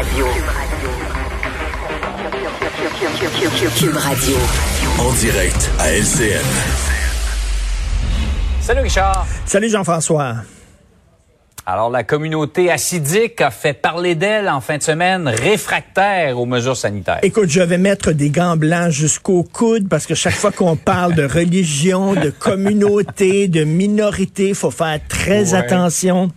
Radio. Cube Radio. En direct à LCN. Salut Richard. Salut Jean-François. Alors, la communauté acidique a fait parler d'elle en fin de semaine, réfractaire aux mesures sanitaires. Écoute, je vais mettre des gants blancs jusqu'au coude parce que chaque fois qu'on parle de religion, de communauté, de minorité, faut faire très Ouais. attention.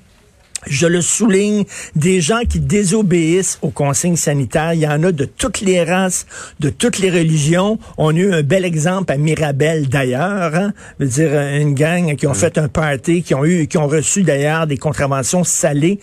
Je le souligne, des gens qui désobéissent aux consignes sanitaires, il y en a de toutes les races, de toutes les religions. On a eu un bel exemple à Mirabel d'ailleurs, hein? Je veux dire une gang qui ont fait un party, qui ont eu, qui ont reçu d'ailleurs des contraventions salées.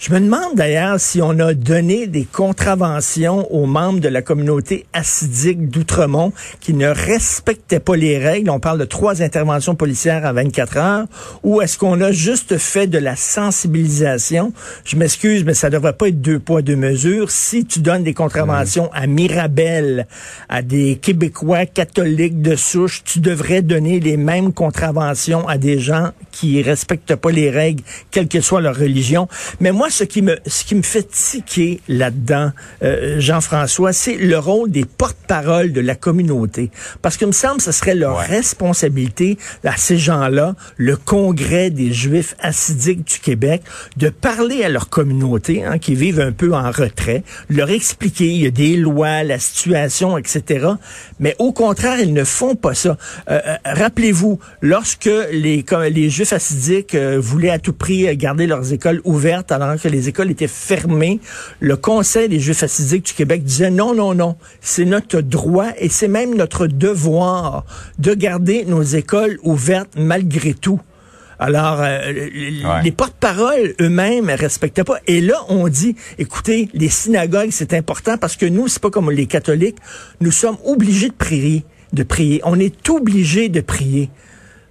Je me demande d'ailleurs si on a donné des contraventions aux membres de la communauté acidique d'Outremont qui ne respectaient pas les règles. On parle de trois interventions policières en 24 heures. Ou est-ce qu'on a juste fait de la sensibilisation? Je m'excuse, mais ça devrait pas être deux poids, deux mesures. Si tu donnes des contraventions à Mirabel, à des Québécois catholiques de souche, tu devrais donner les mêmes contraventions à des gens qui respectent pas les règles, quelle que soit leur religion. Mais moi, ce qui me, ce qui me fait tiquer là-dedans, euh, Jean-François, c'est le rôle des porte-paroles de la communauté. Parce que me semble ce serait leur Ouais. responsabilité à ces gens-là, le Congrès des Juifs assidiques du Québec, de parler à leur communauté, hein, qui vivent un peu en retrait, leur expliquer, il y a des lois, la situation, etc. Mais au contraire, ils ne font pas ça. Euh, euh, Rappelez-vous, lorsque les, les Juifs assidiques euh, voulaient à tout prix garder leurs écoles ouvertes alors que les écoles étaient fermées, le Conseil des Juifs assidiques du Québec disait non, non, non, c'est notre droit et c'est même notre devoir de garder nos écoles ouvertes malgré tout. Alors, euh, les, Ouais. les porte-paroles eux-mêmes respectaient pas. Et là, on dit, écoutez, les synagogues, c'est important parce que nous, c'est pas comme les catholiques, nous sommes obligés de prier, de prier. On est obligés de prier.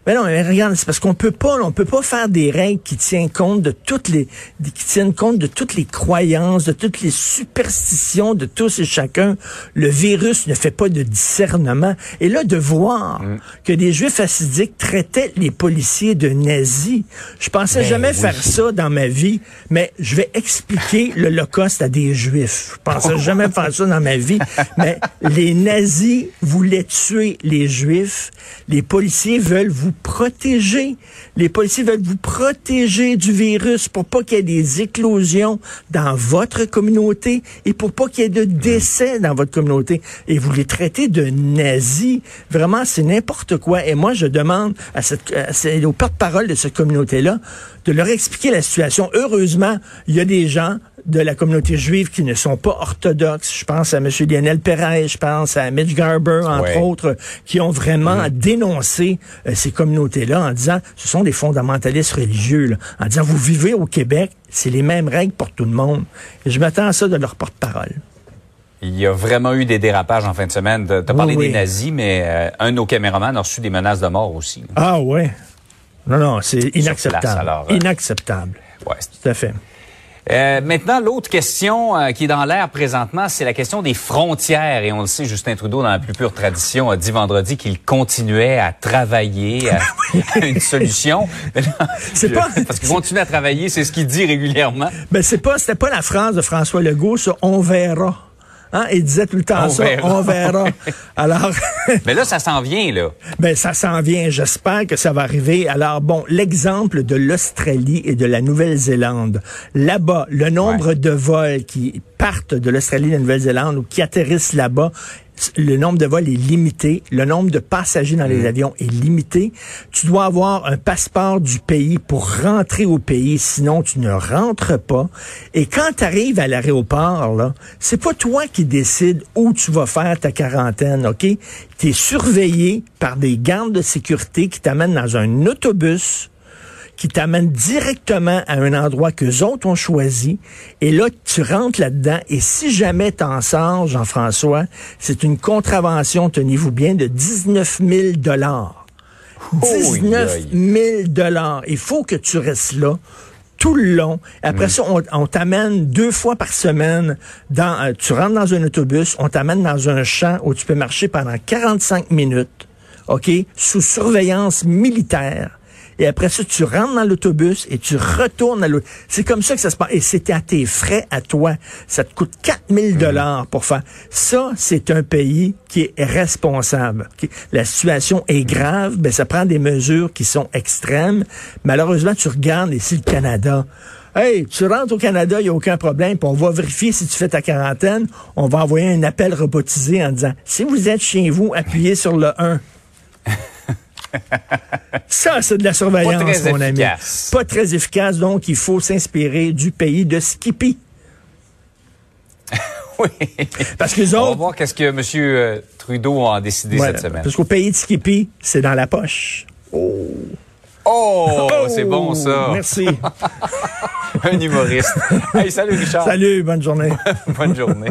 Mais non, mais regarde, c'est parce qu'on peut pas, on peut pas faire des règles qui tiennent compte de toutes les, qui tiennent compte de toutes les croyances, de toutes les superstitions de tous et chacun. Le virus ne fait pas de discernement. Et là, de voir que des Juifs assidiques traitaient les policiers de nazis, je pensais Ben jamais oui. faire ça dans ma vie, mais je vais expliquer l'Holocauste à des Juifs. Je pensais jamais faire ça dans ma vie, mais les nazis voulaient tuer les Juifs. Les policiers veulent vous protéger. Les policiers veulent vous protéger du virus pour pas qu'il y ait des éclosions dans votre communauté et pour pas qu'il y ait de décès dans votre communauté. Et vous les traitez de nazis. Vraiment, c'est n'importe quoi. Et moi, je demande à cette, à ces- aux porte-parole de cette communauté-là de leur expliquer la situation. Heureusement, il y a des gens de la communauté juive qui ne sont pas orthodoxes. Je pense à M. Lionel Perez, je pense à Mitch Garber, entre Ouais. autres, qui ont vraiment dénoncé euh, ces communautés-là en disant, ce sont des fondamentalistes religieux, là, en disant, vous vivez au Québec, c'est les mêmes règles pour tout le monde. Et je m'attends à ça de leur porte-parole. Il y a vraiment eu des dérapages en fin de semaine. Tu as parlé oui. des nazis, mais euh, un de nos caméramans a reçu des menaces de mort aussi. Ah ouais. Non, non, c'est inacceptable. place, alors, euh. Inacceptable. Ouais, Tout à fait. Euh, maintenant, l'autre question euh, qui est dans l'air présentement, c'est la question des frontières. Et on le sait, Justin Trudeau, dans la plus pure tradition, a dit vendredi qu'il continuait à travailler à, à une solution. C'est pas- Parce qu'il continue à travailler, c'est ce qu'il dit régulièrement. Ben c'est pas, c'était pas la phrase de François Legault, ça, on verra. Hein? Il disait tout le temps On ça, verra. on verra. Alors, Mais là, ça s'en vient, là. ben ça s'en vient. J'espère que ça va arriver. Alors bon, l'exemple de l'Australie et de la Nouvelle-Zélande. Là-bas, le nombre Ouais. de vols qui partent de l'Australie et de la Nouvelle-Zélande ou qui atterrissent là-bas, le nombre de vols est limité, le nombre de passagers dans les avions est limité. Tu dois avoir un passeport du pays pour rentrer au pays, sinon tu ne rentres pas. Et quand tu arrives à l'aéroport, là, c'est pas toi qui décides où tu vas faire ta quarantaine, OK? Tu es surveillé par des gardes de sécurité qui t'amènent dans un autobus qui t'amène directement à un endroit que autres ont choisi. Et là, tu rentres là-dedans. Et si jamais t'en sors, Jean-François, c'est une contravention, tenez-vous bien, de 19 000 dollars. 19 000 dollars. Il faut que tu restes là tout le long. Après ça, on, on t'amène deux fois par semaine dans, euh, tu rentres dans un autobus, on t'amène dans un champ où tu peux marcher pendant 45 minutes, OK, sous surveillance militaire. Et après ça, tu rentres dans l'autobus et tu retournes à l'autobus. C'est comme ça que ça se passe. Et c'était à tes frais à toi. Ça te coûte 4000 dollars pour faire. Ça, c'est un pays qui est responsable. La situation est grave, ben, ça prend des mesures qui sont extrêmes. Malheureusement, tu regardes ici le Canada. Hey, tu rentres au Canada, il n'y a aucun problème, puis on va vérifier si tu fais ta quarantaine. On va envoyer un appel robotisé en disant, si vous êtes chez vous, appuyez sur le 1. Ça, c'est de la surveillance, Pas très mon ami. Pas très efficace, donc il faut s'inspirer du pays de Skippy. Oui. Parce que les On va autres, voir qu'est-ce que M. euh, Trudeau a décidé voilà, cette semaine. parce qu'au pays de Skippy, c'est dans la poche. Oh, c'est bon ça. Merci. Un humoriste. Hey, salut Richard. Salut, bonne journée. Bonne journée.